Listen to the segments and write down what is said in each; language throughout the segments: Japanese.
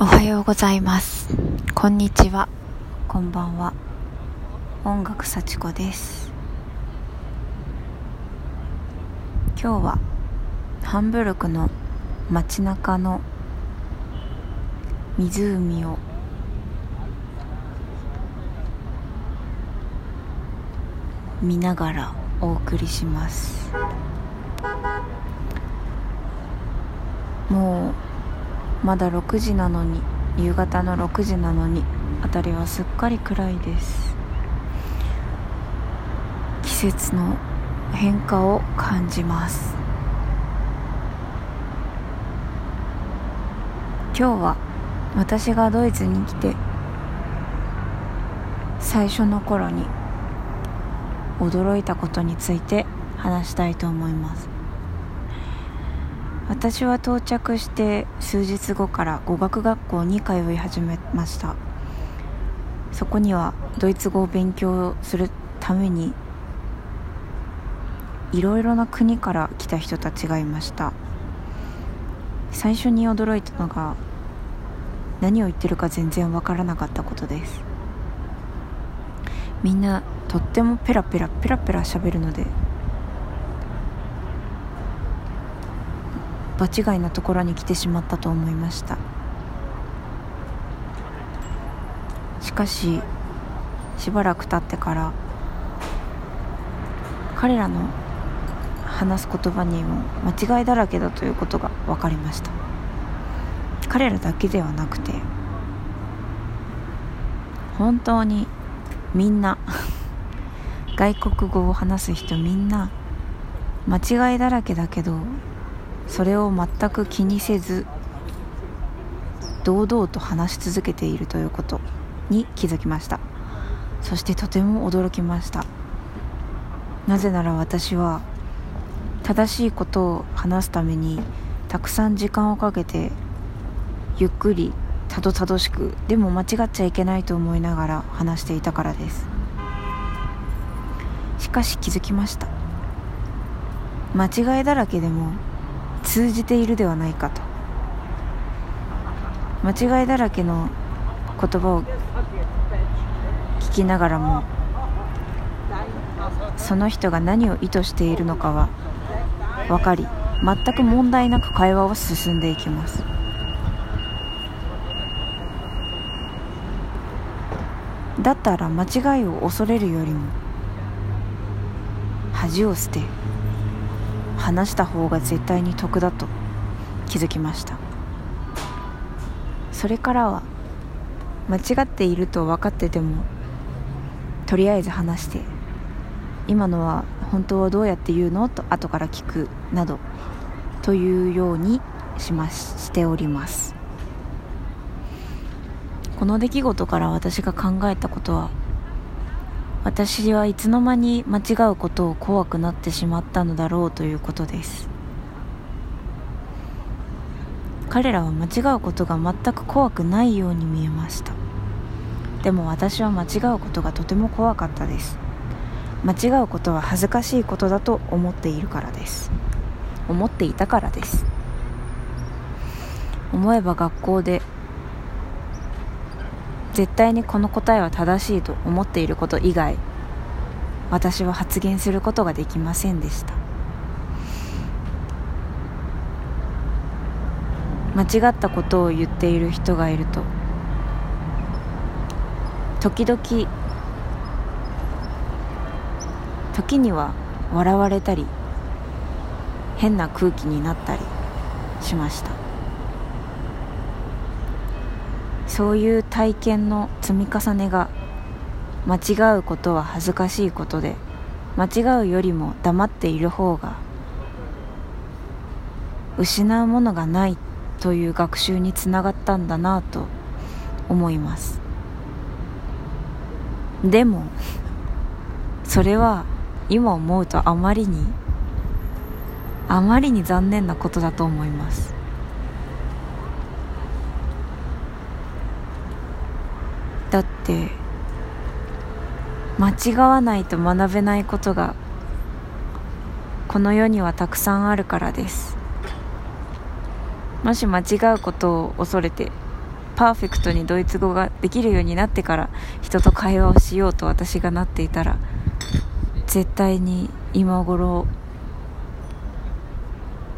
おはようございます。こんにちは。こんばんは。音楽幸子です。今日はハンブルクの街中の湖を見ながらお送りします。もうまだ6時なのに夕方の6時なのに辺りはすっかり暗いです。季節の変化を感じます。今日は私がドイツに来て最初の頃に驚いたことについて話したいと思います。私は到着して数日後から語学学校に通い始めました。そこにはドイツ語を勉強するためにいろいろな国から来た人たちがいました。最初に驚いたのが何を言ってるか全然わからなかったことです。みんなとってもペラペラペラペラ喋るので場違いなところに来てしまったと思いました。しかししばらく経ってから彼らの話す言葉にも間違いだらけだということが分かりました。彼らだけではなくて本当にみんな 外国語を話す人みんな間違いだらけだけどそれを全く気にせず堂々と話し続けているということに気づきました。そしてとても驚きました。なぜなら私は正しいことを話すためにたくさん時間をかけてゆっくりたどたどしくでも間違っちゃいけないと思いながら話していたからです。しかし気づきました。間違いだらけでも通じているではないかと。間違いだらけの言葉を聞きながらもその人が何を意図しているのかは分かり全く問題なく会話は進んでいきます。だったら間違いを恐れるよりも恥を捨て話した方が絶対に得だと気づきました。それからは間違っていると分かっててもとりあえず話して今のは本当はどうやって言うの？と後から聞くなどというようにしましております。この出来事から私が考えたことは私はいつの間に間違うことを怖くなってしまったのだろうということです。彼らは間違うことが全く怖くないように見えました。でも私は間違うことがとても怖かったです。間違うことは恥ずかしいことだと思っているからです。思っていたからです。思えば学校で絶対にこの答えは正しいと思っていること以外私は発言することができませんでした。間違ったことを言っている人がいると時々時には笑われたり変な空気になったりしました。そういう体験の積み重ねが間違うことは恥ずかしいことで間違うよりも黙っている方が失うものがないという学習につながったんだなと思います。でもそれは今思うとあまりにあまりに残念なことだと思います。だって間違わないと学べないことがこの世にはたくさんあるからです。もし間違うことを恐れてパーフェクトにドイツ語ができるようになってから人と会話をしようと私がなっていたら絶対に今頃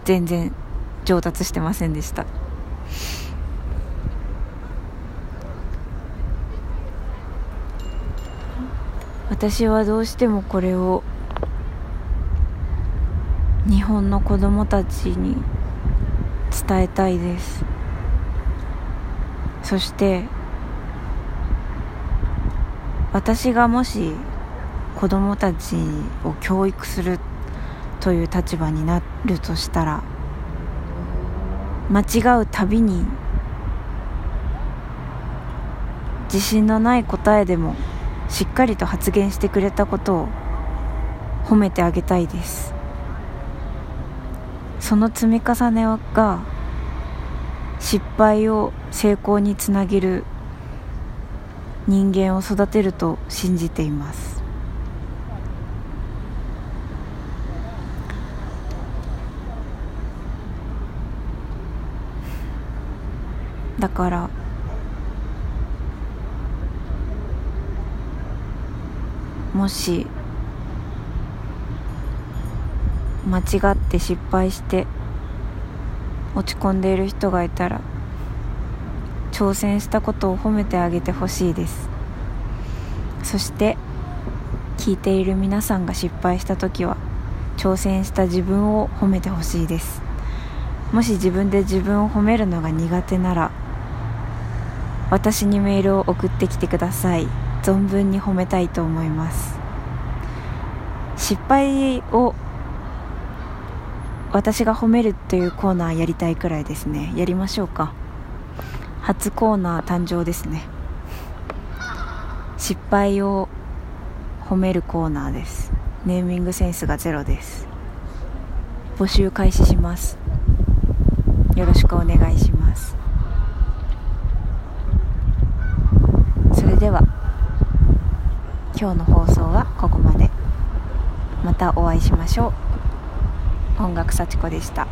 全然上達してませんでした。私はどうしてもこれを日本の子供たちに伝えたいです。そして私がもし子供たちを教育するという立場になるとしたら間違うたびに自信のない答えでもしっかりと発言してくれたことを褒めてあげたいです。その積み重ねが失敗を成功につなげる人間を育てると信じています。だからもし間違って失敗して落ち込んでいる人がいたら挑戦したことを褒めてあげてほしいです。そして聞いている皆さんが失敗した時は挑戦した自分を褒めてほしいです。もし自分で自分を褒めるのが苦手なら私にメールを送ってきてください。存分に褒めたいと思います。失敗を私が褒めるというコーナーやりたいくらいですね。やりましょうか。初コーナー誕生ですね。失敗を褒めるコーナーです。ネーミングセンスがゼロです。募集開始します。よろしくお願いしますそれでは今日の放送はここまで。またお会いしましょう。音楽幸子でした。